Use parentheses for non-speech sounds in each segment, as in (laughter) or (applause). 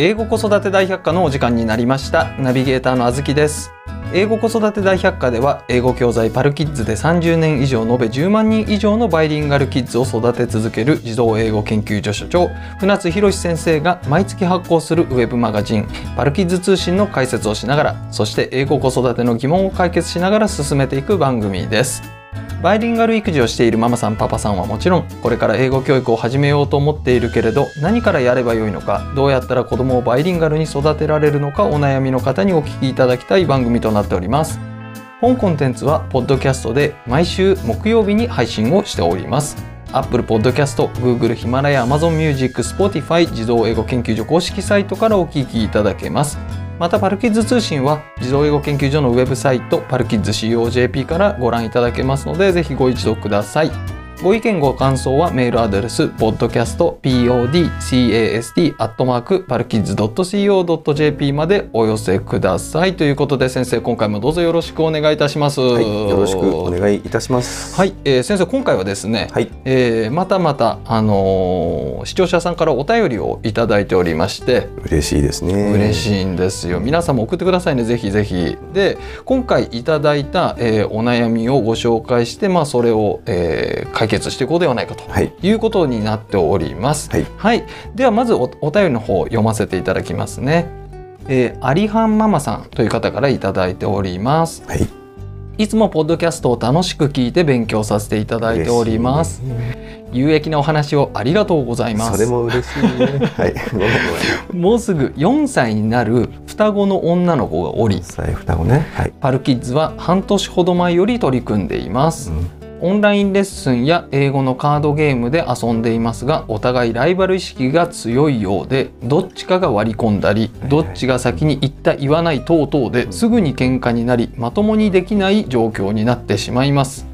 英語子育て大百科のお時間になりました。ナビゲーターのあずきです。英語子育て大百科では英語教材パルキッズで30年以上延べ10万人以上のバイリンガルキッズを育て続ける児童英語研究所所長船津博先生が毎月発行するウェブマガジンパルキッズ通信の解説をしながらそして英語子育ての疑問を解決しながら進めていく番組です。バイリンガル育児をしているママさんパパさんはもちろんこれから英語教育を始めようと思っているけれど何からやればよいのかどうやったら子供をバイリンガルに育てられるのかお悩みの方にお聞きいただきたい番組となっております。本コンテンツはポッドキャストで毎週木曜日に配信をしております。Apple Podcast、Google、ヒマラヤ、Amazon Music、Spotify 児童英語研究所公式サイトからお聞きいただけます。またパルキッズ通信は児童英語研究所のウェブサイトパルキッズ COJP からご覧いただけますのでぜひご一読ください。ご意見ご感想はメールアドレス podcast.podcast.parkids.co.jp までお寄せください。ということで先生今回もどうぞよろしくお願いいたします、はい、よろしくお願いいたします。はい、えー、先生今回はですね、はい、えー、またまたあのー、視聴者さんからお便りをいただいておりまして嬉しいですね。嬉しいんですよ。皆さんも送ってくださいね。ぜひぜひ。で今回いただいた、えー、お悩みをご紹介してまあそれを、えー、解決していこうではないかということになっております。はい、はい、ではまずおお便りの方を読ませていただきますね。えー、アリハンママさんという方からいただいております。はい。いつもポッドキャストを楽しく聞いて勉強させていただいております。有益なお話をありがとうございます。それも嬉しいね。はい。(laughs) もうすぐ4歳になる双子の女の子がおり、双子ね。はい。パルキッズは半年ほど前より取り組んでいます。うんオンラインレッスンや英語のカードゲームで遊んでいますがお互いライバル意識が強いようでどっちかが割り込んだりどっちが先に言った言わない等々ですぐに喧嘩になりまともにできない状況になってしまいます。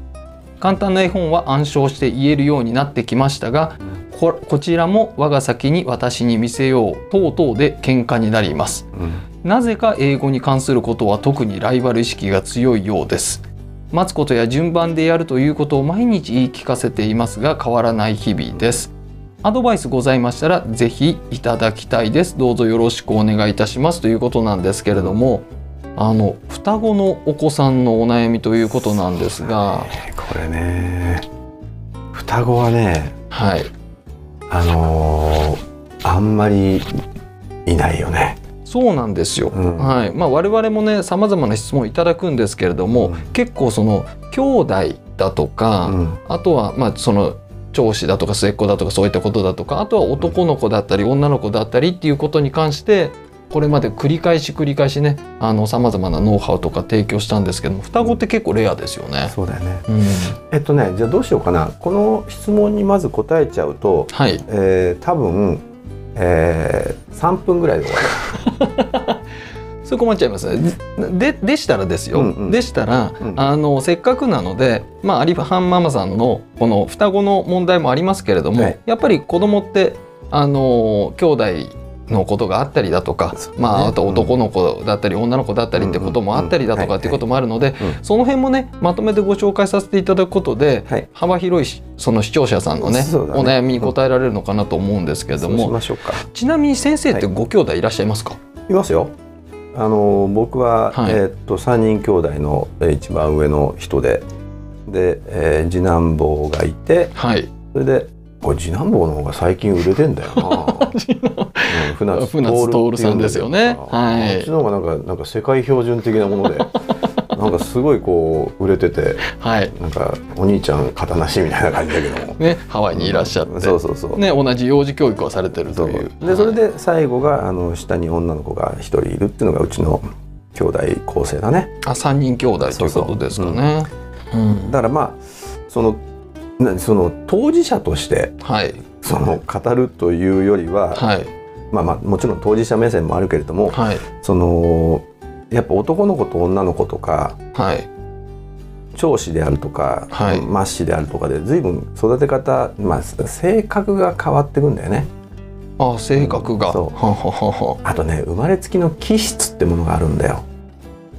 簡単な絵本は暗唱して言えるようになってきましたがこちらも我が先に私に見せよう等々で喧嘩になります、うん、なぜか英語に関することは特にライバル意識が強いようです待つことや順番でやるということを毎日言い聞かせていますが変わらない日々です。アドバイスございましたらぜひいただきたいです。どうぞよろしくお願いいたしますということなんですけれどもあの双子のお子さんのお悩みということなんですが。これね。双子はねはい。あのー、あんまりいないよねそうなんですよ、うん、はい。まあ、我々もねさまざまな質問をいただくんですけれども、うん、結構その兄弟だとか、うん、あとはまあその長子だとか末っ子だとかそういったことだとかあとは男の子だったり女の子だったりっていうことに関してこれまで繰り返し繰り返しねさまざまなノウハウとか提供したんですけども双子って結構レアですよね。そうだよね、うん、えっとねじゃあどうしようかな。この質問にまず答えちゃうと、はい。えー、多分えー、3分ぐらいで終わる。(laughs) それ困っちゃいますね。ででしたらですよ、うんうん、でしたら、うん、あのせっかくなので、まあ、アリファンママさんのこの双子の問題もありますけれども、はい、やっぱり子供ってあの兄弟のことがあったりだとか、まあ、あと男の子だったり女の子だったりってこともあったりだとかってい。うこともあるのでその辺もねまとめてご紹介させていただくことで、はい、幅広いその視聴者さんのね、ね、お悩みに答えられるのかなと思うんですけれども、ちなみに先生ってご兄弟いらっしゃいますか、はい、いますよ。あの僕は、はい、えー、っと3人兄弟の一番上の人でで、えー、次男坊がいて、はい、それでこれ次男坊の方が最近売れてんだよな。(laughs) (laughs) 船津徹さ。んですよね。はい。こっちの方がなんかなんか世界標準的なもので。(laughs) なんかすごいこう売れてて、はい、なんかお兄ちゃん型なしみたいな感じだけども、ね、ハワイにいらっしゃって、そうそうそう、ね、同じ幼児教育をされてるという。で、それで最後があの下に女の子が一人いるっていうのがうちの兄弟構成だね。あ三人兄弟ということですかね。うん、だからまあそのその当事者として、はい、その語るというよりは、はい、まあまあもちろん当事者目線もあるけれども、はい、そのやっぱ男の子と女の子とか、はい、長子であるとか、はい、末子であるとかで随分育て方、まあ、性格が変わってくんだよね。あ性格が、そう。あとね生まれつきの気質ってものがあるんだよ。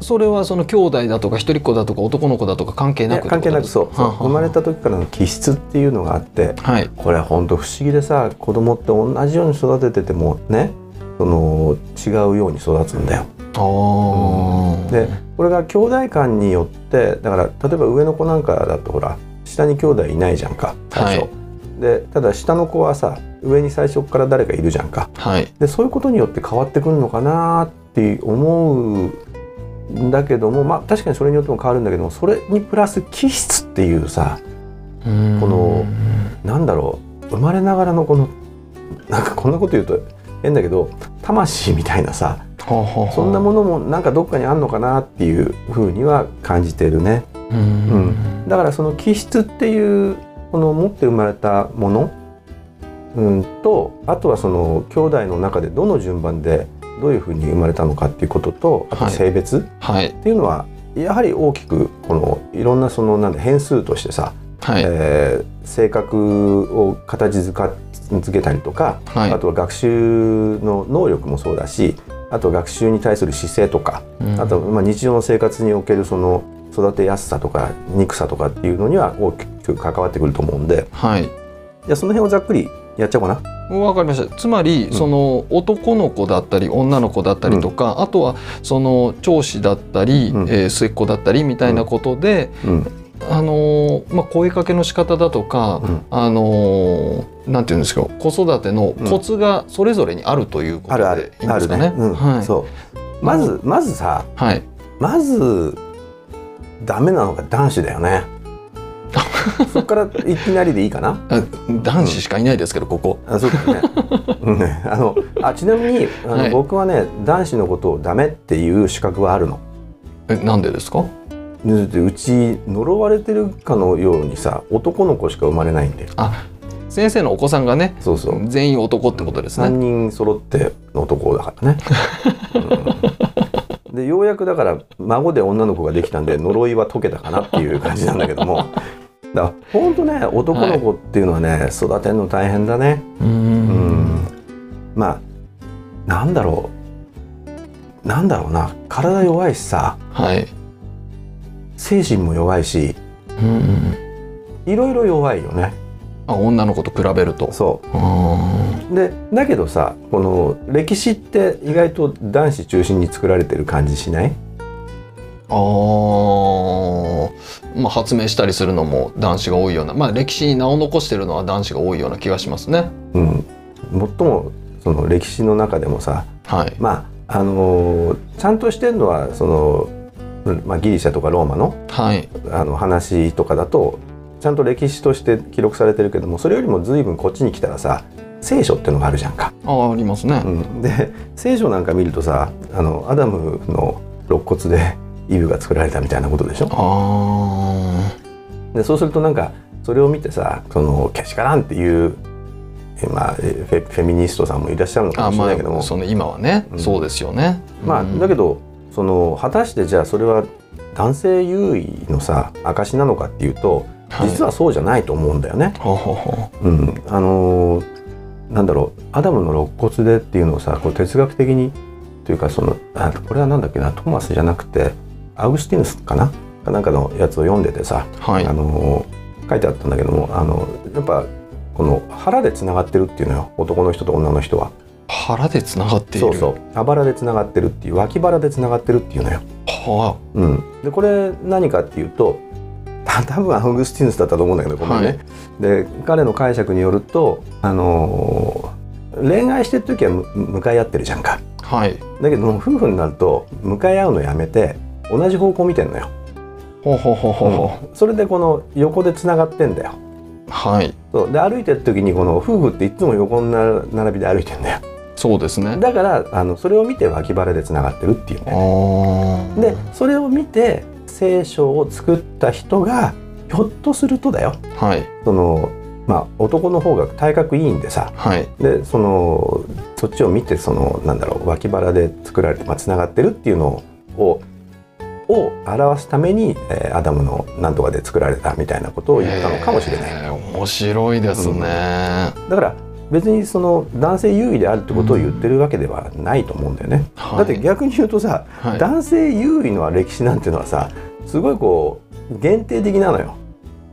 それはその兄弟だとか一人っ子だとか男の子だとか関係なく関係なくそう生まれた時からの気質っていうのがあって、はい、これは本当不思議でさ子供って同じように育てててもねその違うように育つんだよ。うん、でこれが兄弟間によってだから例えば上の子なんかだとほら下に兄弟いないじゃんか最初。はい、でただ下の子はさ上に最初から誰かいるじゃんか。はい、でそういうことによって変わってくるのかなって思うんだけどもまあ確かにそれによっても変わるんだけどもそれにプラス気質っていうさこのなんだろう生まれながらのこのなんかこんなこと言うと変だけど魂みたいなさそんなものもなんかどっかにあんのかなっていうふうには感じてるね。うん、だからその気質っていうこの持って生まれたもの、うん、とあとはその兄弟の中でどの順番でどういうふうに生まれたのかっていうこととあと性別っていうのはやはり大きくこのいろんなそのなん変数としてさ、はい、えー、性格を形づけたりとか、はい、あとは学習の能力もそうだしあと学習に対する姿勢とか、うん、あとまあ日常の生活におけるその育てやすさとか憎さとかっていうのには大きく関わってくると思うんで、はい、じゃあその辺をざっくりやっちゃおうかな。わかりました。つまり、うん、その男の子だったり女の子だったりとか、うん、あとはその長子だったり、うん、えー、末っ子だったりみたいなことで、あのまあ、声かけの仕方だとか、うん、あのなんていうんですか子育てのコツがそれぞれにあるということでいいんですかね。まずまずさ、はい、まずダメなのが男子だよね。(laughs) そこからいきなりでいいかな？男子しかいないですけど、ここ。あ、そうだね。(laughs) うん、あの、あ、ちなみに、あの、はい、僕はね、男子のことをダメっていう資格はあるの。え、なんでですか？うち呪われてるかのようにさ男の子しか生まれないんであ先生のお子さんがねそうそう全員男ってことですね3人揃っての男だからね、うん、でようやくだから孫で女の子ができたんで呪いは解けたかなっていう感じなんだけどもだ。ほんとね男の子っていうのはね、はい、育てるの大変だね。うん。まあなんだろう。なんだろうな。体弱いしさ、はい、精神も弱いし、うんいろいろ弱いよね。あ女の子と比べると。そう。でだけどさこの歴史って意外と男子中心に作られてる感じしない？あまあ発明したりするのも男子が多いようなまあ歴史に名を残してるのは男子が多いような気がしますね。うん、最もその歴史の中でもさ、はい、まああのー、ちゃんとしてるのはそのまあ、ギリシャとかローマの,、はい、あの話とかだとちゃんと歴史として記録されてるけどもそれよりも随分こっちに来たらさ聖書っていうのがあるじゃんか。あありますね。うん、で聖書なんか見るとさあのアダムの肋骨でイブが作られたみたいなことでしょ？あでそうするとなんかそれを見てさそのけしからんっていうまあ、フェフェミニストさんもいらっしゃるのかもしれないけども、まあ、その今はね、うん、そうですよね。まあ、だけどその果たしてじゃあそれは男性優位のさ証なのかっていうと実はそうじゃないと思うんだよね。はい、うん、あのなんだろうアダムの肋骨でっていうのをさこう哲学的にというかそのあこれは何だっけなトマスじゃなくてアウグスティヌスかな？かなんかのやつを読んでてさ、はい、あの書いてあったんだけどもあのやっぱこの腹でつながってるっていうのよ。男の人と女の人は。腹でつながっている。そうそう。あばらでつながってるっていう脇腹でつながってるっていうのよ。はあ、うん、でこれ何かっていうと多分アウグスティヌスだったと思うんだけどごめんね。はい、で彼の解釈によると、あのー、恋愛してる時は向かい合ってるじゃんか。はい、だけども夫婦になると向かい合うのやめて同じ方向見てんのよ。ほうほうほうほう、う。ん、それでこの横でつながってんだよ。はい、そう。で歩いてる時にこの夫婦っていつも横の並びで歩いてんだよ。そうですね。だからあのそれを見て脇腹でつながってるっていうね。でそれを見て聖書を作った人がひょっとするとだよ、はい、そのまあ、男の方が体格いいんでさ、はい、でそのそっちを見てそのなんだろう脇腹で作られて、まあ、つながってるっていうのをを表すために、えー、アダムのなんとかで作られたみたいなことを言ったのかもしれない。面白いですね、うん、だから別にその男性優位であるってことを言ってるわけではないと思うんだよね。うん、だって逆に言うとさ、はい、男性優位の歴史なんていうのはさすごいこう限定的なのよ。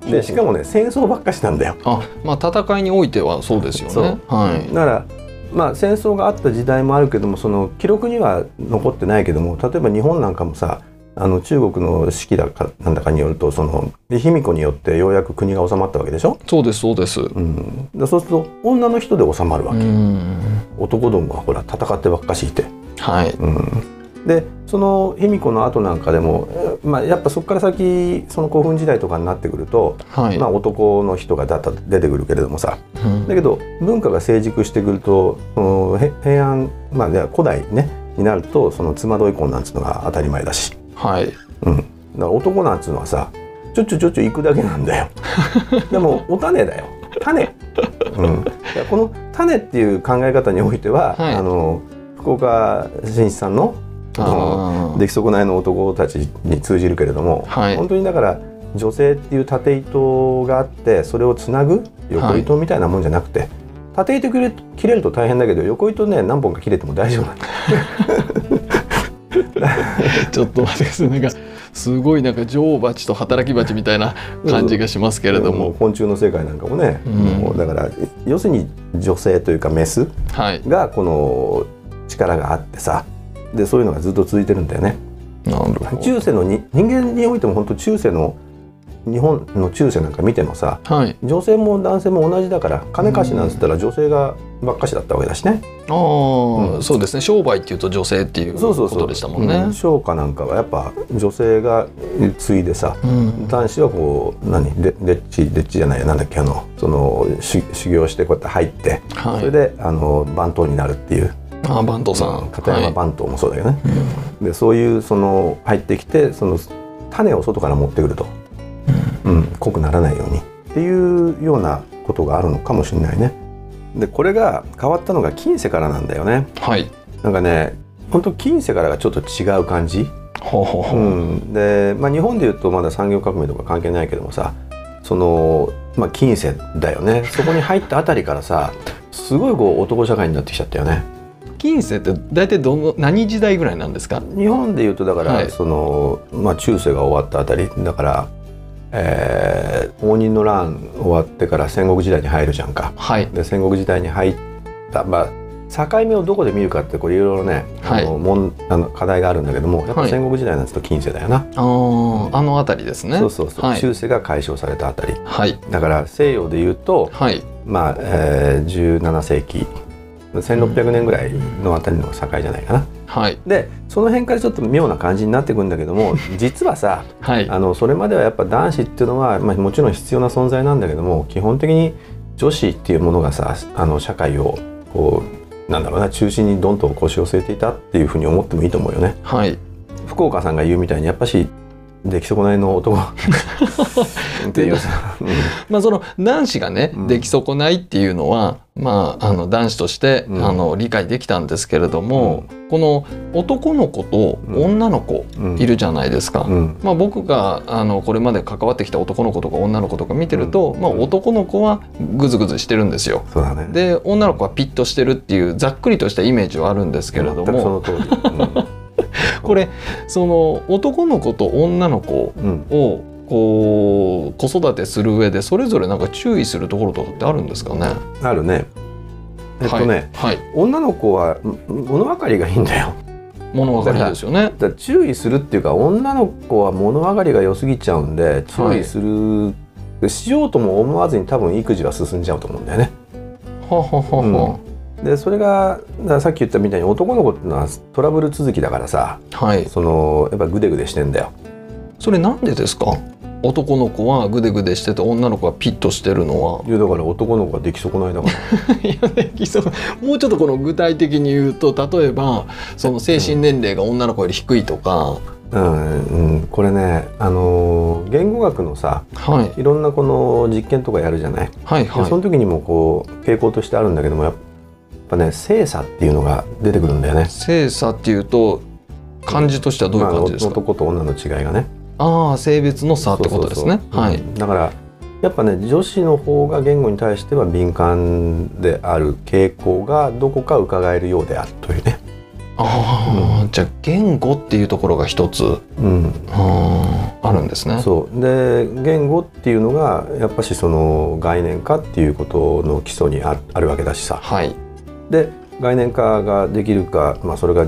でしかもね戦争ばっかしなんだよ。あまあ戦いにおいてはそうですよね。はい、だからまあ、戦争があった時代もあるけどもその記録には残ってないけども例えば日本なんかもさあの中国の式だかなんだかによるとその卑弥呼によってようやく国が治まったわけでしょ？そうですそうです、うん、そうすると女の人で収まるわけ。男どもはほら戦ってばっかしいて。はい、うん、でその卑弥呼の後なんかでも、まあ、やっぱそこから先その古墳時代とかになってくると、はい、まあ、男の人がだ出てくるけれどもさ、うん、だけど文化が成熟してくるとその平安、まあ、古代ねになるとその妻どい婚なんつうのが当たり前だし。はい、うん、だから男なんつうのはさちょっちょちょっちょ行くだけなんだよ。(laughs) でもお種だよ。種、うん、この種っていう考え方においては、はい、あの福岡新一さんの出来損ないの男たちに通じるけれども、はい、本当にだから女性っていう縦糸があってそれをつなぐ横糸みたいなもんじゃなくて、はい、縦糸切れると大変だけど横糸ね何本か切れても大丈夫なんだ (laughs) (laughs) ちょっと待ってください。なんかすごいなんか女王蜂と働き蜂みたいな感じがしますけれども、うん、昆虫の世界なんかもね、うん、だから要するに女性というかメスがこの力があってさ。でそういうのがずっと続いてるんだよね。中世のに人間においても本当中世の日本の中世なんか見てもさ、はい、女性も男性も同じだから金貸しなんつったら女性がばっかしだったわけだしね。ああ、うん、そうですね。商売っていうと女性っていうことでしたもんね。そうそうそううん、商家なんかはやっぱ女性が継いでさ、うん、男子はこう何？ででっちでっちじゃないなんだっけ？あのその修行してこうやって入って、はい、それであの番頭になるっていう。あ番頭さん。片山番頭もそうだけどね、はい、でそういうその入ってきてその種を外から持ってくると。うん、濃くならないように。っていうようなことがあるのかもしれないね。でこれが変わったのが近世からなんだよね。はい、なんかね本当近世からがちょっと違う感じ。ほうほうほう。うん、で、まあ、日本でいうとまだ産業革命とか関係ないけどもさその、まあ、近世だよね。そこに入ったあたりからさすごいこう男社会になってきちゃったよね。近世って大体どの何時代ぐらいなんですか？日本でいうとだから、はい、そのまあ、中世が終わったあたり。だからえー、応仁の乱終わってから戦国時代に入るじゃんか。はい、で戦国時代に入った、まあ、境目をどこで見るかってこれいろいろね、はい、あのもんあの課題があるんだけどもやっぱ戦国時代なんですと近世だよな。はい、ああの辺りですね。そうそうそう、はい、中世が解消されたあたり。はい、だから西洋で言うと、はい、まあ、えー、17世紀1600年ぐらいのあたりの境じゃないかな。はい、でその辺からちょっと妙な感じになってくるんだけども (laughs) 実はさ、はい、あのそれまではやっぱ男子っていうのは、まあ、もちろん必要な存在なんだけども基本的に女子っていうものがさあの社会をこうなんだろうな中心にどんどん腰を据えていたっていうふうに思ってもいいと思うよね。はい、福岡さんが言うみたいにやっぱし出来損ないの男。っていうまあその男子がね、うん、出来損ないっていうのはまああの男子として、うん、あの理解できたんですけれども、この男の子と女の子いるじゃないですか、まあ、僕があのこれまで関わってきた男の子とか女の子とか見てると、まあ、男の子はグズグズしてるんですよ。ね、で女の子はピッとしてるっていうざっくりとしたイメージはあるんですけれども。(laughs) これその男の子と女の子をこう子育てする上でそれぞれなんか注意するところとかってあるんですかね？あるね。えっとね、はい、はい、女の子は物分かりがいいんだよ。物分かりですよね。だ注意するっていうか女の子は物分かりが良すぎちゃうんで注意する、はい、しようとも思わずに多分育児は進んじゃうと思うんだよね。はははは、うんでそれがさっき言ったみたいに男の子っていうのはトラブル続きだからさ、はい、そのやっぱグデグデしてんだよ。それなんでですか？男の子はグデグデしてて女の子はピッとしてるのは。いやだから男の子ができ損ないだから。(laughs) いやできそう。もうちょっとこの具体的に言うと例えばその精神年齢が女の子より低いとか、うん、うん、これねあの言語学のさ、はい、いろんなこの実験とかやるじゃない、はいはい、その時にもこう傾向としてあるんだけどもやっぱね精査っていうのが出てくるんだよね。精査っていうと漢字としてはどういう感じですか、まあ、男と女の違いがね。ああ性別の差ってことですね。はい、だからやっぱね女子の方が言語に対しては敏感である傾向がどこか伺えるようであるというね。ああ、うん、じゃあ言語っていうところが一つ、うん、ああるんですね。そう。で言語っていうのがやっぱしその概念化っていうことの基礎にあるわけだしさ。はい、で概念化ができるか、まあ、それが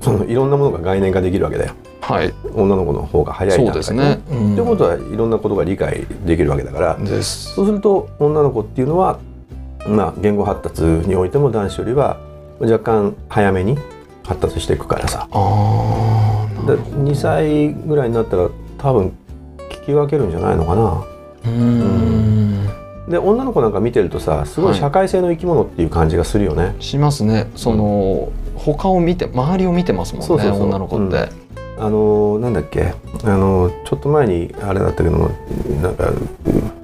そのいろんなものが概念化できるわけだよ。はい、女の子の方が早いそうですね。と、うん、いうことはいろんなことが理解できるわけだから。そうすると女の子っていうのは、まあ、言語発達においても男子よりは若干早めに発達していくからさ。あ2歳ぐらいになったら多分聞き分けるんじゃないのかな。うんで女の子なんか見てるとさすごい社会性の生き物っていう感じがするよね。はい、しますね。その、うん、他を見て周りを見てますもんねそうそう女の子って。うん、あのなんだっけ？あのちょっと前にあれだったけどもなんかフ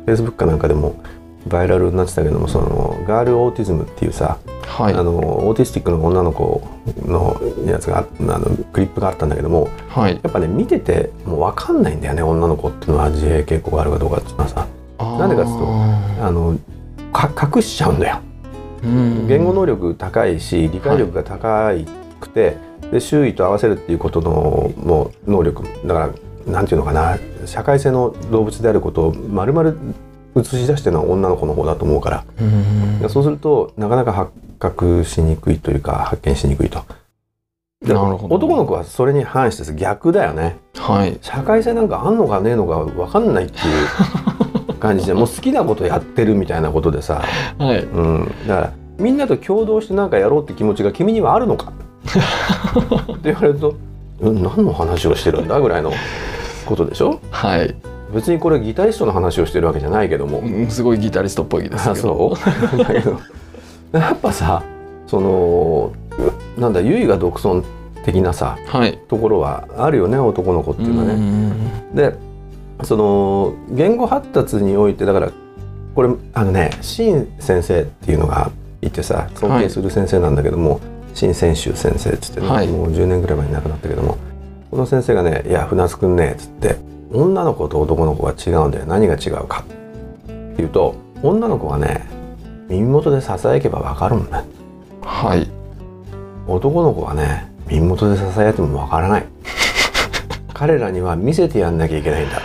ェイスブックかなんかでもバイラルになってたけどもそのガールオーティズムっていうさ、はい、あのオーティスティックの女の子のやつがあのクリップがあったんだけども、はい、やっぱね見ててもう分かんないんだよね女の子っていうのは自閉傾向があるかどうかっていうのはさ。なんでかっていうとあの隠しちゃうんだよ。言語能力高いし理解力が高くて、はい、で周囲と合わせるっていうことのもう能力だからなんていうのかな社会性の動物であることをまるまる映し出してるのは女の子の方だと思うから、そうするとなかなか発覚しにくいというか発見しにくいと。男の子はそれに反して逆だよね、はい、社会性なんかあんのかねえのか分かんないっていう (laughs) 感じでもう好きなことやってるみたいなことでさ、はい。うん、だからみんなと共同して何かやろうって気持ちが君にはあるのか。(laughs) って言われると、うん、何の話をしてるんだぐらいのことでしょ？はい。別にこれギタリストの話をしてるわけじゃないけども、うん、すごいギタリストっぽいですけど。そう？(laughs) だけどやっぱさそのなんだ優位が独尊的なさ、はい、ところはあるよね男の子っていうのはね。でその言語発達においてだからこれあのね新先生っていうのがいてさ尊敬する先生なんだけども、はい、新専修先生っつってね、はい、もう10年ぐらい前に亡くなったけどもこの先生がね「いや船津くんね」っつって「女の子と男の子が違うんだよ。何が違うか」っていうと女の子はね耳元でささやけばわかるんだはい。男の子はね耳元でささやいてもわからない。彼らには見せてやんなきゃいけないんだ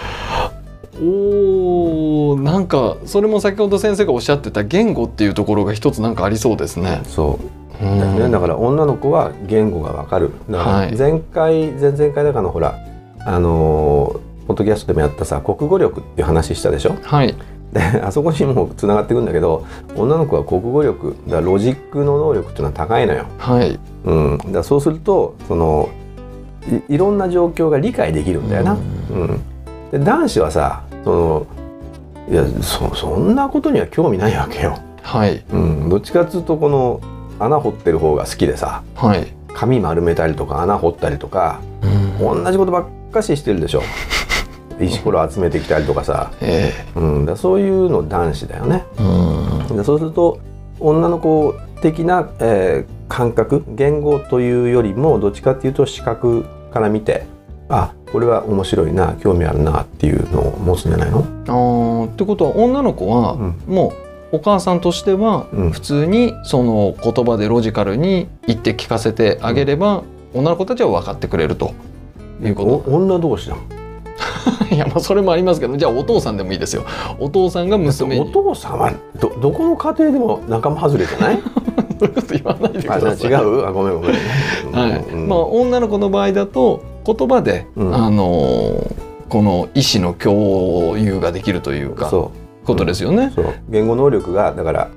おーなんかそれも先ほど先生がおっしゃってた言語っていうところが一つなんかありそうですね。そう。だね、だから女の子は言語がわかる。前回、はい、前々回だからのほらあのポッドキャストでもやったさ国語力っていう話したでしょ？はい。であそこにもつながっていくんだけど女の子は国語力だロジックの能力っていうのは高いのよ。はい。うん、だそうするとそのいいろんな状況が理解できるんだよな。うん、で男子はさそのいやそそんなことには興味ないわけよ。はい。うん、どっちかっていうとこの穴掘ってる方が好きでさ、はい、紙丸めたりとか穴掘ったりとか、うん、同じことばっかししてるでしょ。(laughs) 石ころ集めてきたりとかさ、えーうん、だそういうの男子だよね。うん、そうすると女の子的な、えー、感覚言語というよりもどっちかっていうと視覚から見てあこれは面白いな興味あるなっていうのを持つんじゃないの？あってことは女の子は、もうお母さんとしては普通にその言葉でロジカルに言って聞かせてあげれば、女の子たちは分かってくれると。いうこと。女同士だ (laughs) いやまあそれもありますけどじゃあお父さんでもいいですよ。お父さんが娘に。お父さんはどどこの家庭でも仲間外れじゃない？(laughs) そういうこと言わないでください。違う？あごめんごめん、はい、うん、まあ女の子の場合だと言葉で、うん、あのこの意思の共有ができるというかことですよね、うん、言語能力がだから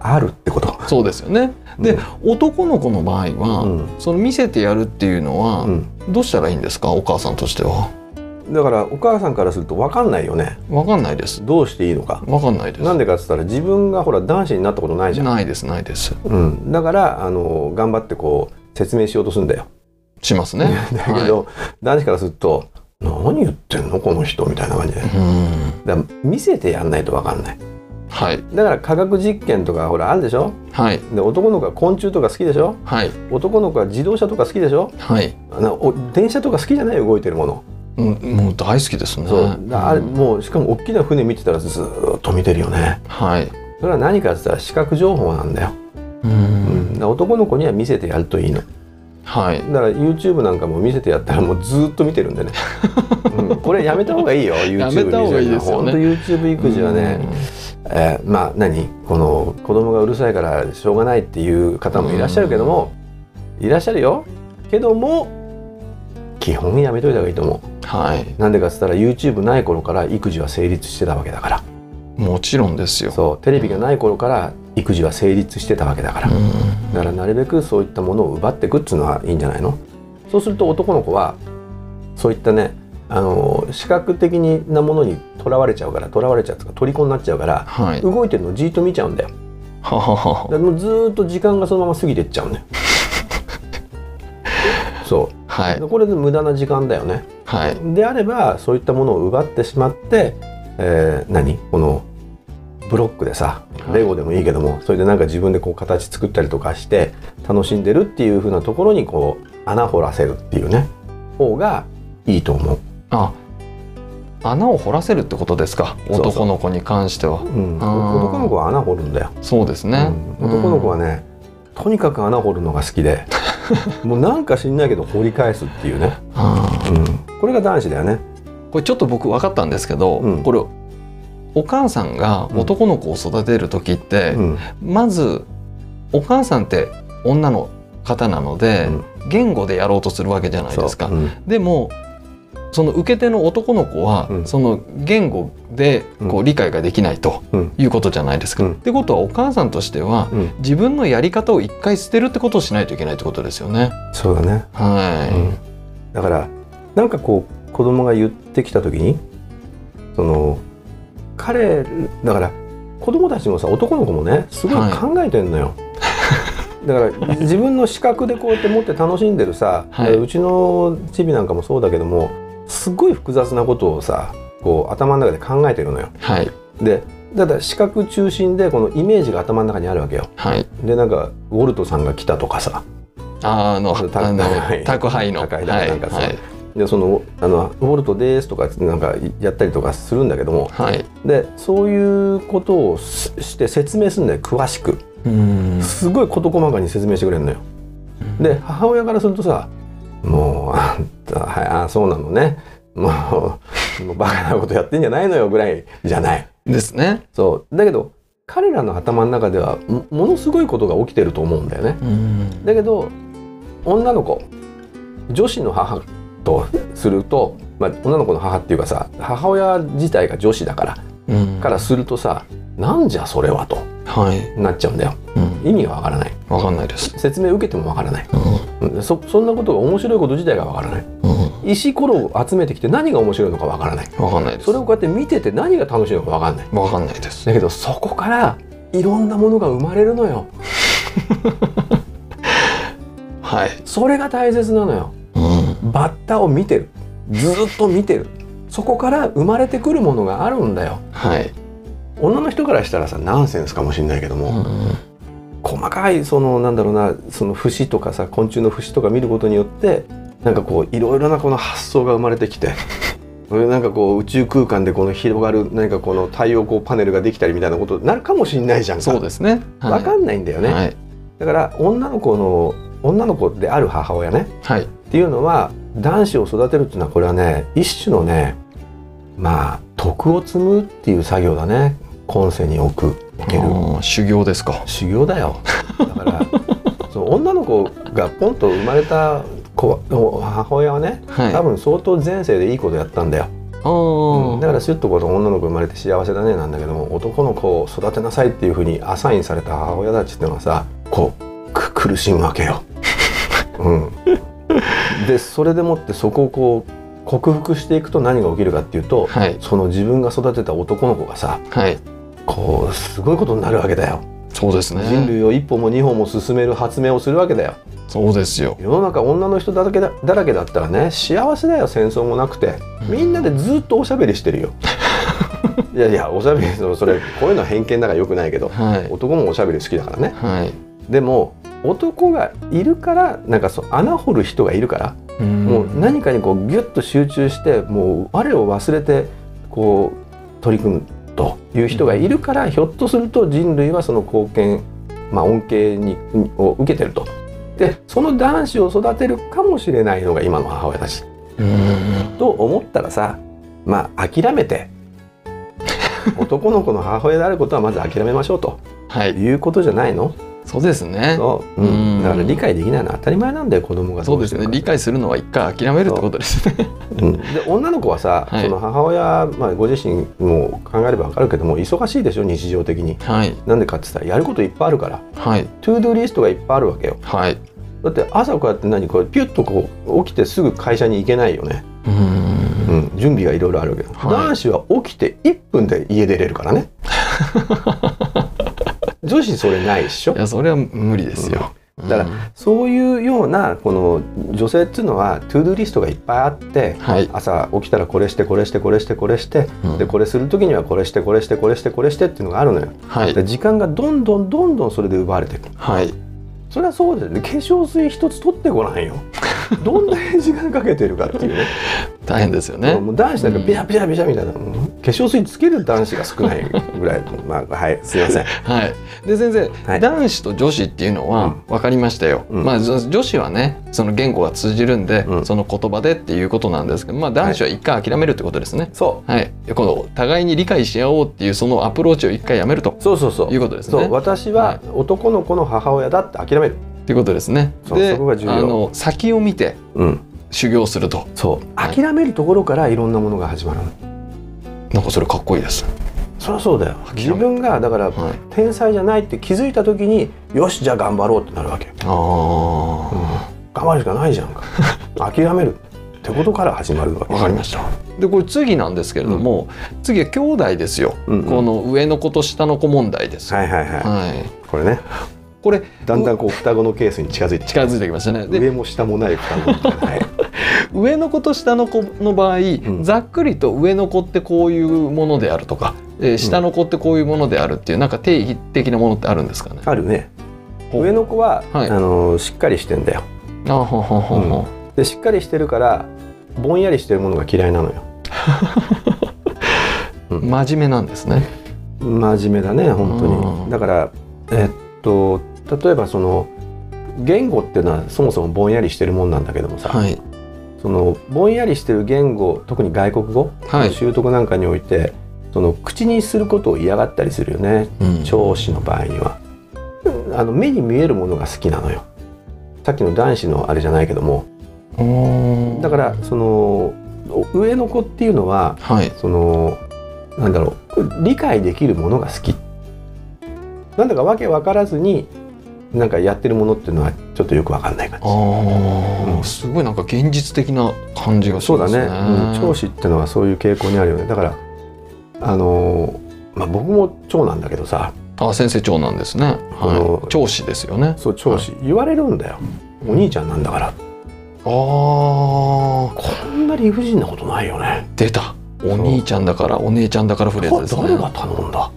あるってこと。そうですよね。で、男の子の場合は、その見せてやるっていうのは、どうしたらいいんですか？お母さんとしては。だからお母さんからすると分かんないよね。分かんないです。どうしていいのか。分かんないです。なんでかっつったら自分がほら男子になったことないじゃん。ないですないです、うん、だからあの頑張ってこう説明しようとするんだよしますね。だけど、はい、男子からすると何言ってんのこの人みたいな感じで、うん、だ見せてやんないと分かんない。はい、だから科学実験とかほらあるでしょ、はい、で男の子は昆虫とか好きでしょ、はい、男の子は自動車とか好きでしょ、はい、あの電車とか好きじゃない？動いてるもの。うん、もう大好きですね。あれもうしかも大きな船見てたらずっと見てるよね。はい。それは何かって言ったら視覚情報なんだよ。うん、うん、男の子には見せてやるといいの。はい。だから YouTube なんかも見せてやったらもうずっと見てるんでね。(laughs) うん、これやめた方がいいよ。YouTube やめた方がいいですよね。YouTube 育児はね、えー、まあ何？この子供がうるさいからしょうがないっていう方もいらっしゃるけども、いらっしゃるよけども基本やめといた方がいいと思う。はい、なんでかっつったら YouTube ない頃から育児は成立してたわけだから。もちろんですよそうテレビがない頃から育児は成立してたわけだから、だからなるべくそういったものを奪っていくっつうのはいいんじゃないの？そうすると男の子はそういったねあの視覚的なものにとらわれちゃうからとらわれちゃうとか虜になっちゃうから、はい、動いてるのをじっと見ちゃうんだよ。はははもうずっと時間がそのまま過ぎてっちゃうんだよ。(laughs) そう、はい、これで無駄な時間だよね。はい、であればそういったものを奪ってしまって、えー、何？このブロックでさレゴでもいいけども、はい、それでなんか自分でこう形作ったりとかして楽しんでるっていうふうなところにこう穴掘らせるっていうね方がいいと思う。あ穴を掘らせるってことですか？男の子に関しては、うん、男の子は穴掘るんだよ。そうですね、うん、男の子はね、とにかく穴掘るのが好きで (laughs) もうなんか知んないけど掘り返すっていうね、うん、これが男子だよね。これちょっと僕分かったんですけど、これお母さんが男の子を育てる時って、まずお母さんって女の方なので、言語でやろうとするわけじゃないですか。でもその受け手の男の子は、その言語でこう理解ができないということじゃないですか。ってことはお母さんとしては、自分のやり方を一回捨てるってことをしないといけないってことですよね。そうだね。はい。だからなんかこう子供が言ってきた時にその彼だから子供たちもさ男の子もねすごい考えてんのよ。は (laughs) いだから自分の視覚でこうやって持って楽しんでるさ、はい、うちのチビなんかもそうだけどもすごい複雑なことをさこう頭の中で考えてるのよ。はい、でだから視覚中心でこのイメージが頭の中にあるわけよ。はい、でなんかウォルトさんが来たとかさあの宅配の。宅配だなんかさ、はいでそのあの「ウォルトです」とかなんかやったりとかするんだけども、はい、でそういうことをして説明するんだよ詳しく。すごい事細かに説明してくれるのよ。で母親からするとさもうあんたはいあそうなのねもうもうバカなことやってんじゃないのよぐらいじゃない。ですね。そうだけど彼らの頭の中ではものすごいことが起きてると思うんだよね。だけど女の子女子の母とすると、まあ、女の子の母っていうかさ母親自体が女子だから、うん、からするとさなんじゃそれはと、はい、なっちゃうんだよ、うん、意味がわからない。わかんないです。説明受けてもわからない、うん、そそんなことが面白いこと自体がわからない、うん、石ころを集めてきて何が面白いのかわからない。わかんないそれをこうやって見てて何が楽しいのかわかんない。わかんないです。だけどそこからいろんなものが生まれるのよ。(laughs) はい。それが大切なのよ、うん、バッタを見てる。ずっと見てる。そこから生まれてくるものがあるんだよ。はい。女の人からしたらさナンセンスかもしれないけども、うん、細かいそのなんだろうなその節とかさ昆虫の節とか見ることによってなんかこういろいろなこの発想が生まれてきて (laughs) なんかこう宇宙空間でこの広がる何かこの太陽光パネルができたりみたいなことになるかもしれないじゃんそうですね、はい、分かんないんだよね、はい、だから女の子の女の子である母親ね、はい、っていうのは男子を育てるっていうのはこれはね一種のねまあ徳を積むっていう作業だね。今世に置く置ける。修行ですか。修行だよ。だから (laughs) そう女の子がポンと生まれた子母親はね、はい、多分相当前世でいいことやったんだよ。うん、だからすっとこの女の子生まれて幸せだねなんだけども男の子を育てなさいっていうふうにアサインされた母親たちっていうのはさこう苦しむわけよ。(laughs) うん、でそれでもってそこをこう克服していくと何が起きるかっていうと、はい、その自分が育てた男の子がさ、はい、こうすごいことになるわけだよ。そうですね人類を一歩も二歩も進める発明をするわけだよ。そうですよ世の中女の人だらけだだらけだったらね幸せだよ戦争もなくてみんなでずっとおしゃべりしてるよ。いやいやおしゃべりそれこういうのは偏見だからよくないけど、はい、男もおしゃべり好きだからね。はい、でも男がいるからなんかそう穴掘る人がいるから、もう何かにこうギュッと集中してもう我を忘れてこう取り組むという人がいるから、ひょっとすると人類はその貢献、まあ、恩恵にを受けてると。でその男子を育てるかもしれないのが今の母親たち。と思ったらさまあ諦めて男の子の母親であることはまず諦めましょうと、はい、いうことじゃないの？そうですね。そう、うん、だから理解できないのは当たり前なんだよ子供が。そうですね。理解するのは一回諦めるってことですね、う。ん、で女の子はさ、(laughs) はい、その母親、まあ、ご自身も考えれば分かるけども忙しいでしょ日常的に、はい、なんでかって言ったらやることいっぱいあるから、はい、トゥードゥリストがいっぱいあるわけよ、はい、だって朝こうやって何これピュッとこう起きてすぐ会社に行けないよね。うん、準備がいろいろあるけど、はい、男子は起きて1分で家出れるからね (laughs) 女子それないでしょ？いやそれは無理ですよ、うん、だから、そういうようなこの女性っていうのは to-do list がいっぱいあって、はい、朝起きたらこれしてこれしてこれしてこれして、うん、でこれする時にはこれしてこれしてこれしてこれしてっていうのがあるのよ、はい、で時間がどんどんどんどんそれで奪われていく、はい、それはそうですね。化粧水一つ取ってごらんよ。(laughs) どんなに時間かけてるかっていうね。大変ですよね。もう男子なんかビシャビシャビシャみたいな、うん、化粧水つける男子が少ないぐらい。(laughs) まあはい。すいません。はい。で先生、はい、男子と女子っていうのは分かりましたよ、うん、まあ女子はねその言語が通じるんで、うん、その言葉でっていうことなんですけどまあ男子は一回諦めるってことですね、はい、そう。はい。この互いに理解し合おうっていうそのアプローチを一回やめるとそうそうそう。いうことですね。私は男の子の母親だって諦める、っていうことですね。で、そこが重要。あの先を見て、うん、修行すると。そう。諦めるところからいろんなものが始まるなんかそれかっこいいです。そりゃそうだよ。自分がだから、はい、天才じゃないって気づいた時に、よしじゃあ頑張ろうってなるわけ。ああ、うん、頑張るしかないじゃんか。(laughs) 諦めるってことから始まるわけ。わかりました。でこれ次なんですけれども、うん、次は兄弟ですよ、うんうん、この上の子と下の子問題です。はいはいはい。はい、これね。これだんだんこう双子のケースに近づいて近づいてきましたね。上も下もない双子みたいな、はい、上の子と下の子の場合、うん、ざっくりと上の子ってこういうものであるとか、えー、下の子ってこういうものであるっていう、なんか定義的なものってあるんですかね？あるね。上の子は、はい、あのしっかりしてんだよ。あほほほほ、う。ん、でしっかりしてるからぼんやりしてるものが嫌いなのよ、(laughs) うん、真面目なんですね。真面目だね本当に。だからえっと例えばその言語っていうのはそもそもぼんやりしてるもんなんだけどもさ、はい、そのぼんやりしてる言語特に外国語の習得なんかにおいて、はい、その口にすることを嫌がったりするよね、うん、調子の場合には。あの目に見えるものが好きなのよ。さっきの男子のあれじゃないけども。だからその上の子っていうのは、はい、そのなんだろう理解できるものが好き。なんだかわけ分からずになんかやってるものっていうのはちょっとよくわかんない感じ。あうん、すごいなんか現実的な感じがしますね。そうだね。うん、長子っていうのはそういう傾向にあるよね。だからあのまあ僕も長なんだけどさ。あ先生長なんですね。はい。長子ですよね。そう長子、はい、言われるんだよ。お兄ちゃんなんだから。ああこんな理不尽なことないよね。出た。お兄ちゃんだからお姉ちゃんだからフレーズですね。誰が頼んだ？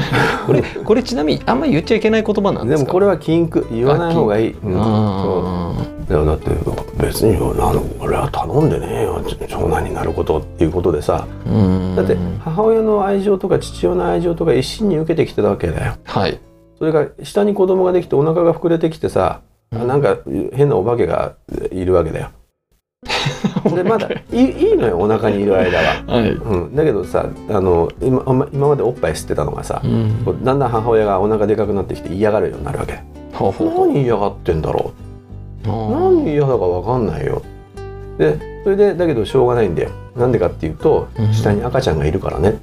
(laughs) これこれちなみにあんまり言っちゃいけない言葉なんですでもこれは禁句。言わない方がいい、うん、そう。いやだって別にあの俺は頼んでねえよ。長男になることっていうことでさ。だって母親の愛情とか父親の愛情とか一心に受けてきてたわけだよ。はい、それが下に子供ができてお腹が膨れてきてさ、うん、なんか変なお化けがいるわけだよ。(laughs) でまだ (laughs) いいいのよお腹にいる間は、はい。うん、だけどさあの今今までおっぱい吸ってたのがさ、うん、だんだん母親がお腹でかくなってきて嫌がるようになるわけ。何嫌がってんだろう？何嫌だか分かんないよ。でそれでだけどしょうがないんだよ。なんでかっていうと、下に赤ちゃんがいるからね、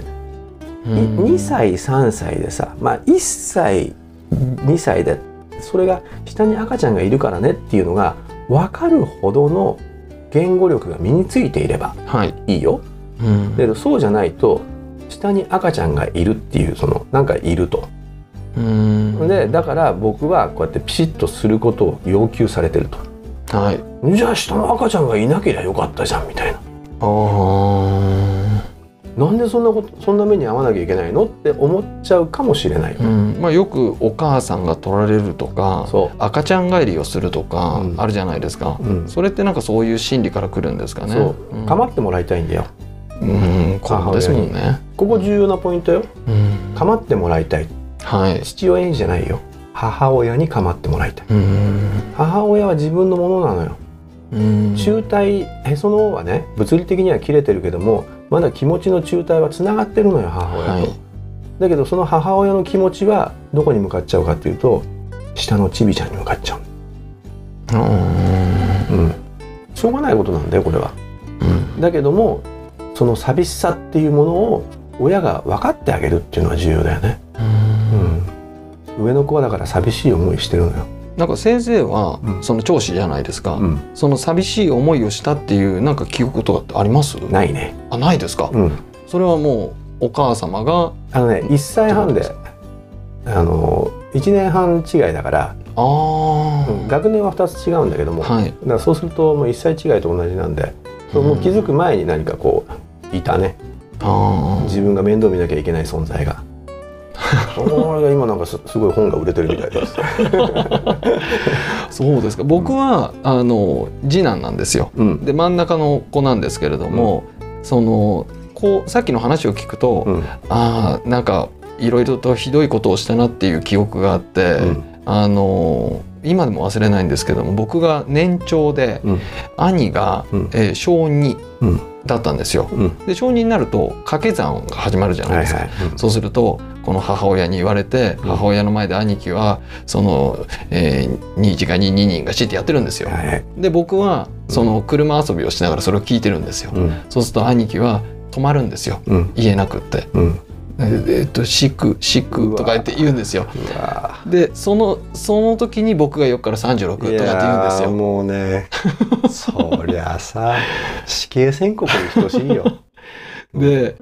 うん、2歳3歳でさまあ1歳2歳でそれが下に赤ちゃんがいるからねっていうのが分かるほどの言語力が身についていればいいよ、はいうん、だけどそうじゃないと下に赤ちゃんがいるっていうそのなんかいると。でだから僕はこうやってピシッとすることを要求されてると。はい、じゃあ下の赤ちゃんがいなければよかったじゃんみたいな。あなんでそんなことそんな目に遭わなきゃいけないのって思っちゃうかもしれない、うん、まあ、よくお母さんが取られるとか赤ちゃん帰りをするとかあるじゃないですか、うん、それってなんかそういう心理からくるんですかね。そう構ってもらいたいんだよ。うん、子供ですもんね。ここ重要なポイントよ。うん、構ってもらいたい。はい。父親にじゃないよ。母親に構ってもらいたい。母親は自分のものなのよ。中体へその緒はね物理的には切れてるけどもまだ気持ちの中体はつながってるのよ母親と、はい、だけどその母親の気持ちはどこに向かっちゃうかっていうと下のちびちゃんに向かっちゃう。うん、しょうがないことなんだよこれは、うん、だけどもその寂しさっていうものを親が分かってあげるっていうのは重要だよね、うん、上の子はだから寂しい思いしてるのよなんか先生はその教師じゃないですか、うん、その寂しい思いをしたっていうなんか記憶とかってあります？ないね。あないですか、うん、それはもうお母様があのね1歳半であの1年半違いだからあ、うん、学年は2つ違うんだけども、はい、だからそうするともう1歳違いと同じなんで、うん、もう気づく前に何かこういたね。自分が面倒見なきゃいけない存在が。今なんかすごい本が売れてるみたいです。そうですか。僕は、うん、あの次男なんですよ。うん、で真ん中の子なんですけれども、うん、そのこうさっきの話を聞くと、うん、ああなんかいろいろとひどいことをしたなっていう記憶があって、あの今でも忘れないんですけども僕が年長で、兄が、えー、小2、だったんですよ。で小2になると掛け算が始まるじゃないですか。はいはいうん、そうするとこの母親に言われて、母親の前で兄貴はその、えー、2時間に2人がしってやってるんですよ。はい、で僕はその車遊びをしながらそれを聞いてるんですよ。うん、そうすると兄貴は止まるんですよ、うん、言えなくって。えっと「しくしく」とか言って言うんですよ。でそのその時に僕がよくから36とかって言うんですよ。もうね (laughs) そりゃさ死刑宣告に等しいよ。で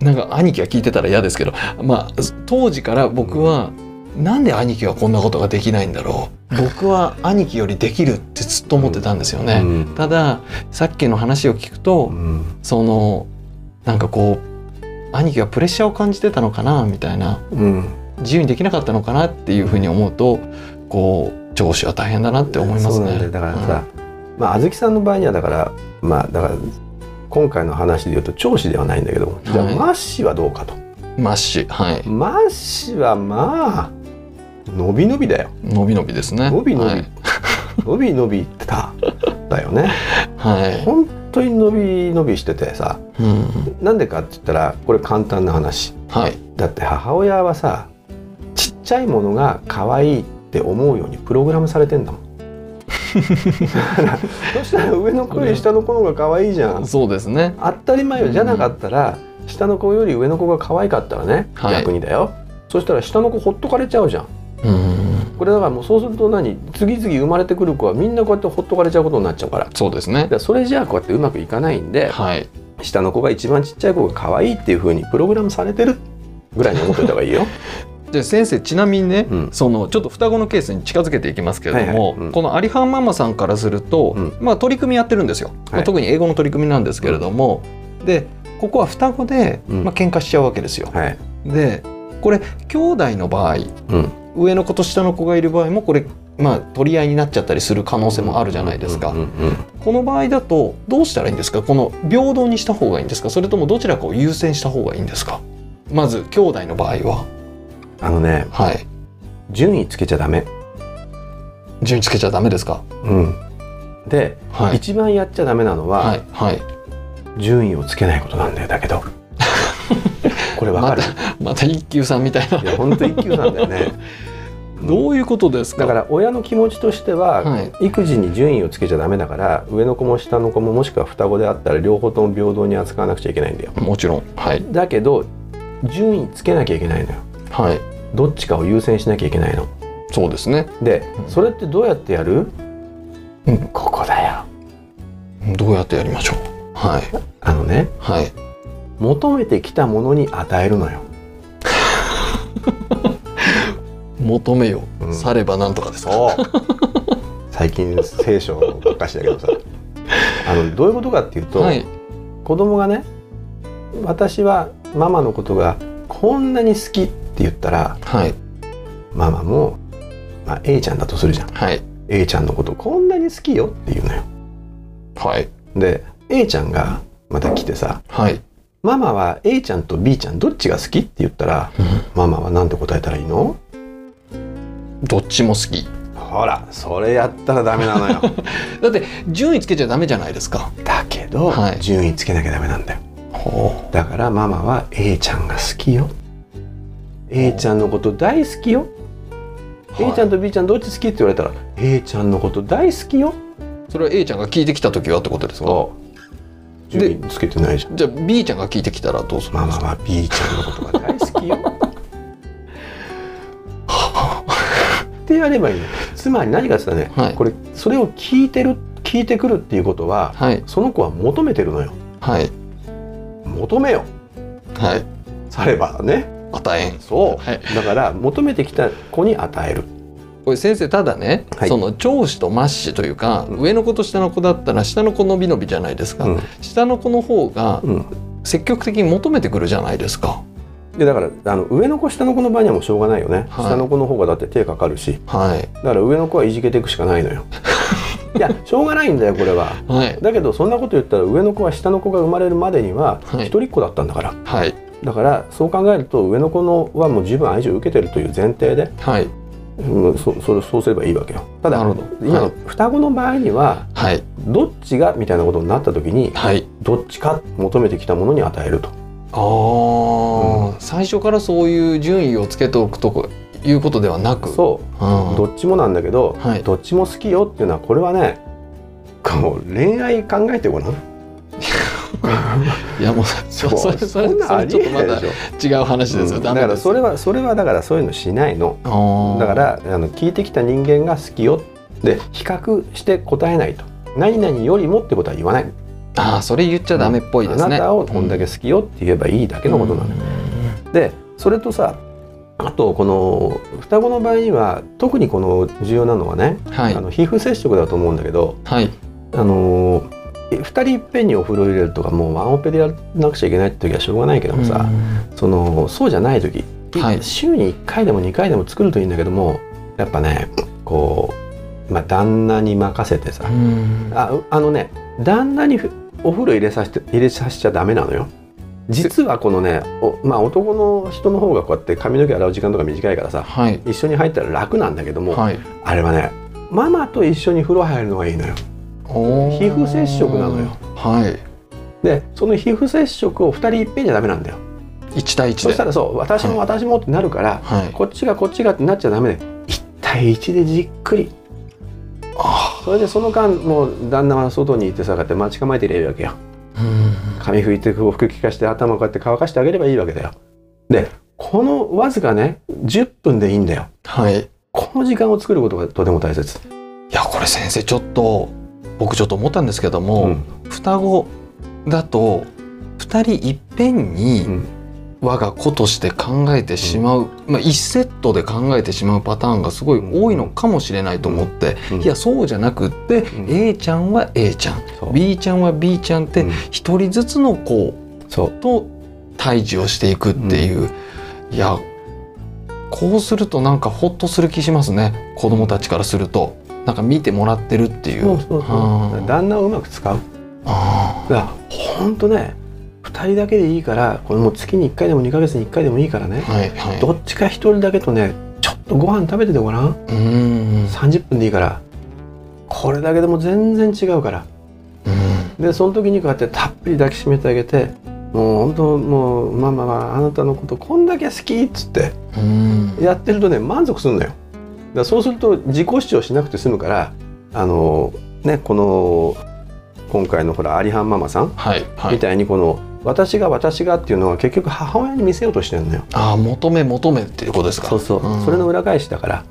なんか兄貴が聞いてたら嫌ですけどまあ当時から僕は、うん、なんで兄貴はこんなことができないんだろう僕は兄貴よりできるってずっと思ってたんですよね。うん、たださっきの話を聞くと、うん、そのなんかこう兄貴がプレッシャーを感じてたのかなみたいな、うん、自由にできなかったのかなっていうふうに思うとこう上司は大変だなって思いますね。だからさ、うん、まあ、あずきさんの場合にはだからまあだから今回の話で言うと長子ではないんだけども、じゃあマッシはどうかと。マッシはい。マッシはまあ伸び伸びだよ。伸び伸びですね。伸び伸び、はい、伸び伸びただよね。(laughs) はい。本当に伸び伸びしててさ、うん、なんでかって言ったらこれ簡単な話、はい、だって母親はさちっちゃいものが可愛いって思うようにプログラムされてんだもん。(laughs) そしたら上の子より下の子の方が可愛いじゃん。そうですね。当たり前よ。じゃなかったら、うん、下の子より上の子が可愛かったらね、はい、逆にだよ。そしたら下の子ほっとかれちゃうじゃん。これだからもうそうすると何？次々生まれてくる子はみんなこうやってほっとかれちゃうことになっちゃうから。そうですね。それじゃあこうやってうまくいかないんで、はい、下の子が一番ちっちゃい子が可愛いっていうふうにプログラムされてるぐらいに思っておいた方がいいよ。(laughs) で先生ちなみにね、うん、そのちょっと双子のケースに近づけていきますけれども、はい。はいうん、この有ハンママさんからすると、うん、まあ、取り組みやってるんですよ、はい、特に英語の取り組みなんですけれども、でここは双子で、まあ喧嘩しちゃうわけですよ。はい、でこれ兄弟の場合、上の子と下の子がいる場合もこれまあ取り合いになっちゃったりする可能性もあるじゃないですか。この場合だとどうしたらいいんですか？この平等にした方がいいんですか？それともどちらかを優先した方がいいんですか？まず兄弟の場合は。あのね、はい、順位つけちゃダメ。順位つけちゃダメですか？うん。で、はい、一番やっちゃダメなのは、はい、はい、順位をつけないことなんだよだけど。(laughs) これわかる？また一休さんみたいな。いや本当一休さんだよね。(laughs) どういうことですか？だから親の気持ちとしては、はい、育児に順位をつけちゃダメだから上の子も下の子ももしくは双子であったら両方とも平等に扱わなくちゃいけないんだよ。もちろん、はい、だけど順位つけなきゃいけないのよ。はい。どっちかを優先しなきゃいけないの。そうですね。でそれってどうやってやる、うん、ここだよ。どうやってやりましょう？はい。あのねはい。求めてきたものに与えるのよ求めよ、う。ん、さればなんとかですか。最近聖書ばっかしだけどさあのどういうことかっていうと、はい、子供がね私はママのことがこんなに好きって言ったら、はい、ママも、まあ、A ちゃんだとするじゃん、はい、A ちゃんのことこんなに好きよって言うのよ。はい、で A ちゃんがまた来てさ、はい、ママは A ちゃんと B ちゃんどっちが好きって言ったら、うん、ママは何て答えたらいいの？どっちも好き。ほらそれやったらダメなのよ。(laughs) だって順位つけちゃダメじゃないですか。だけど、はい、順位つけなきゃダメなんだよ。だからママは A ちゃんが好きよ。A ちゃんのこと大好きよ。A ちゃんと B ちゃんどっち好きって言われたら A ちゃんのこと大好きよ。それは A ちゃんが聞いてきた時はってことですか？でつけてないじゃん。じゃあ B ちゃんが聞いてきたらどうするママは B ちゃんのことが大好きよってやればいいのつまり何かって言ったらね、はい、これそれを聞いてる聞いてくるっていうことは、はい、その子は求めてるのよ。はい、求めよ。はい。さればね。与えん。そう。はい、だから求めてきた子に与える。これ先生ただね、はい、その長子と末子というか、うん、上の子と下の子だったら下の子のびのびじゃないですか、うん、下の子の方が積極的に求めてくるじゃないですか。でだからあの上の子下の子の場合にはもうしょうがないよね、はい、下の子の方がだって手かかるし、はい、だから上の子はいじけていくしかないのよ。(laughs) いやしょうがないんだよこれは、はい、だけどそんなこと言ったら上の子は下の子が生まれるまでには一人っ子だったんだから、はい、だからそう考えると上の子のはもう十分愛情を受けてるという前提で、はい、うん、そそそうすればいいわけよ。ただ今の双子の場合には、はい、どっちがみたいなことになった時に、はい、どっちか求めてきたものに与えると。ああ、うん、最初からそういう順位をつけておくということではなく。そう、うん、どっちもなんだけど、はい、どっちも好きよっていうのはこれはねこう恋愛考えてごらん。いやもうそそれそれそれちょっとまだ違う話ですよ、うん、だからそれはそれはだからそういうのしないの。だからあの聞いてきた人間が好きよで比較して答えないと。何々よりもってことは言わないああそれ言っちゃダメっぽいですね、あなたをこんだけ好きよって言えばいいだけのことなの。でそれとさあとこの双子の場合には特にこの重要なのはね、はい、あの皮膚接触だと思うんだけど、はい、あの2人いっぺんにお風呂入れるとかもうワンオペでやらなくちゃいけないって時はしょうがないけどもさ、そのそうじゃない時、はい、週に1回でも2回でも作るといいんだけどもやっぱねこう、まあ、旦那に任せてさああのね旦那にお風呂入れさせて入れさせちゃダメなのよ。実はこのねまあ、男の人の方がこうやって髪の毛洗う時間とか短いからさ、はい、一緒に入ったら楽なんだけども、はい、あれはねママと一緒に風呂入るのがいいのよ。皮膚接触なのよ。はい、でその皮膚接触を2人いっぺんじゃダメなんだよ。1対1そしたらそう私も私もってなるから、はい、こっちがこっちがってなっちゃダメで1対1でじっくり。それでその間もう旦那は外にいてさかって待ち構えていればいいわけよ。髪拭いて服拭きかして頭こうやって乾かしてあげればいいわけだよ。でこのわずかね10分でいいんだよ。はい。この時間を作ることがとても大切。いやこれ先生ちょっと僕ちょっと思ったんですけども、うん、双子だと2人いっぺんに我が子として考えてしまう、うん、まあ、1セットで考えてしまうパターンがすごい多いのかもしれないと思って、うん、いやそうじゃなくって、うん、A ちゃんは A ちゃん B ちゃんは B ちゃんって1人ずつの子と対峙をしていくっていう、いやこうするとなんかほっとする気しますね。子供たちからすると。なんか見てもらってるっていう。そうそうそう。旦那をうまく使う。あだ本当ね2人だけでいいからこれも月に1回でも2か月に1回でもいいからね、はいはい、どっちか1人だけとねちょっとご飯食べててごらん。うん。30分でいいから。これだけでも全然違うから。でその時にこうやってたっぷり抱きしめてあげてもう本当もうママはあなたのことこんだけ好きっつってやってるとね満足するのよ。だそうすると自己主張しなくて済むからあのねこの今回のほらアリハンママさん、はいはい、みたいにこの私が私がっていうのは結局母親に見せようとしてるのよ。ああ求め求めっていうことですか？そうそう、うん、それの裏返しだから。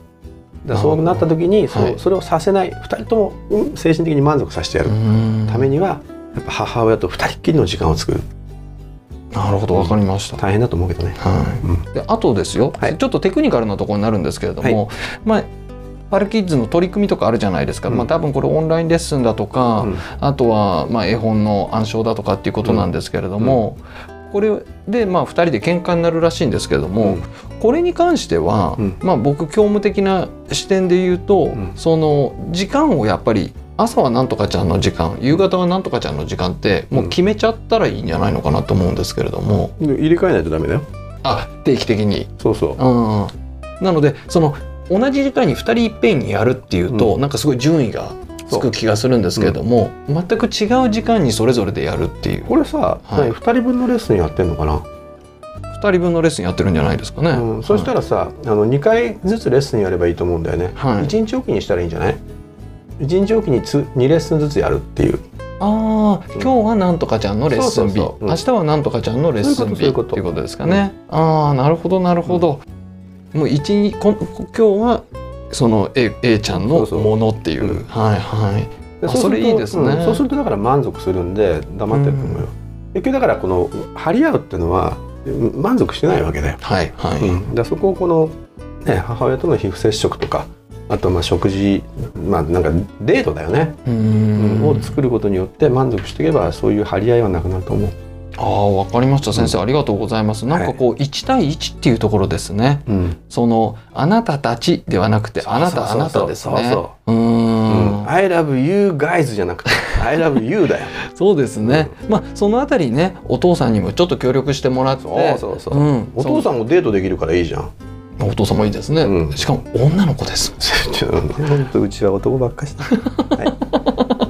だそうなった時にそ,、はい、それをさせない2人とも精神的に満足させてやる。ためにはやっぱ母親と2人っきりの時間を作る。なるほどわかりました、大変だと思うけどね、はい。であとですよ、はい、ちょっとテクニカルなところになるんですけれども、はい、まあパルキッズの取り組みとかあるじゃないですか、うん、まあ、多分これオンラインレッスンだとか、うん、あとはまあ絵本の暗唱だとかっていうことなんですけれども、うん、これでまあ2人で喧嘩になるらしいんですけれども、これに関しては、まあ、僕教務的な視点で言うと、その時間をやっぱり朝はなんとかちゃんの時間夕方はなんとかちゃんの時間ってもう決めちゃったらいいんじゃないのかなと思うんですけれども、うん、入れ替えないとダメだよ。あ定期的に。そうそう、うん、なのでその同じ時間に2人いっぺんにやるっていうと、うん、なんかすごい順位がつく気がするんですけれども、うん、全く違う時間にそれぞれでやるっていう。これさ、はい、2人分のレッスンやってんのかな？2人分のレッスンやってるんじゃないですかね、うん、そしたらさ、はい、あの2回ずつレッスンやればいいと思うんだよね、はい、1日おきにしたらいいんじゃない？1日おきにつ2レッスンずつやるっていう。ああ、今日はなんとかちゃんのレッスン日、明日はなんとかちゃんのレッスン日っていうことですかね。ああ、なるほどなるほど。もう一日こ今日はその A, A ちゃんのものっていう、はいはい。それいいですね、うん、そうするとだから満足するんで黙ってると思うよ。結局だからこの張り合うっていうのは満足してないわけだよ。はいはい。うん、だそこをこのね母親との皮膚接触とかあとまあ食事まあなんかデートだよねを作ることによって満足していけばそういう張り合いはなくなると思う。ああわかりました。先生、うん、ありがとうございます。なんかこう1対1っていうところですね、うん、そのあなたたちではなくてあなたあなたですね。うん。I love you guys じゃなくて I love you だよ。(laughs) そうですね、うん、まあそのあたりねお父さんにもちょっと協力してもらって。そうそうそう、うん、お父さんもデートできるからいいじゃん。お父様いいですね、うん、しかも女の子です。(laughs) 本当うちは男ばっかしはい。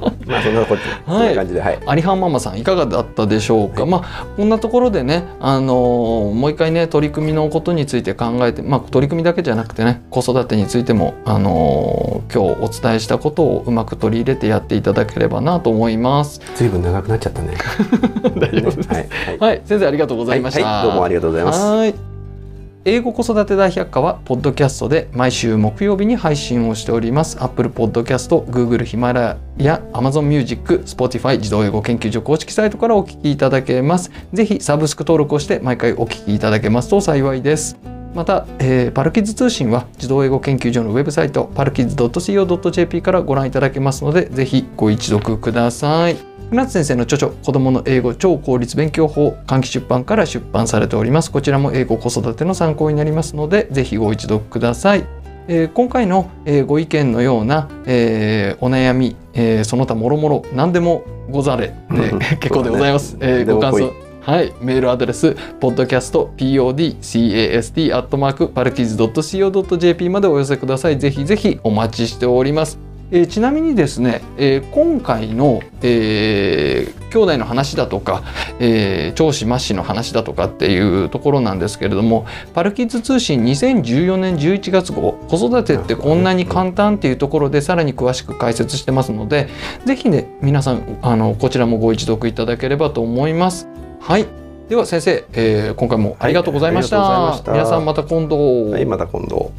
ま (laughs) あそんなこと、はい、感じで、はい、アリハンママさんいかがだったでしょうか、はい、まあこんなところでねあのー、もう一回ね取り組みのことについて考えてまあ取り組みだけじゃなくてね子育てについてもあのー、今日お伝えしたことをうまく取り入れてやっていただければなと思います。ずいぶん長くなっちゃったね。(laughs) 大丈夫です、はい、はい、先生ありがとうございました、どうもありがとうございます。はい英語子育て大百科はポッドキャストで毎週木曜日に配信をしております。Apple Podcast、Google ヒマラヤ、Amazon Music、Spotify 自動英語研究所公式サイトからお聞きいただけます。ぜひサブスク登録をして毎回お聞きいただけますと幸いです。また、えー、パルキッズ通信は自動英語研究所のウェブサイトパルキッズ .co.jp からご覧いただけますのでぜひご一読ください。船津先生の著書「子どもの英語超効率勉強法」換気出版から出版されております。こちらも英語子育ての参考になりますのでぜひご一読ください、えー、今回の、えー、ご意見のような、えー、お悩み、えー、その他もろもろ何でもござれで (laughs) 結構でございます、ね、えー、ご感想はい、メールアドレス、podcast, podcast, アットマーク、パルキズ .co.jp までお寄せください。ぜひぜひお待ちしております。えー、ちなみにですね、えー、今回の、えー、兄弟の話だとか、えー、長子末子の話だとかっていうところなんですけれどもパルキッズ通信2014年11月号子育てってこんなに簡単っていうところでさらに詳しく解説してますので是非ね皆さんあのこちらもご一読いただければと思います。はいでは先生、えー、今回もありがとうございました。はい、皆さんまた今度。はい、また今度。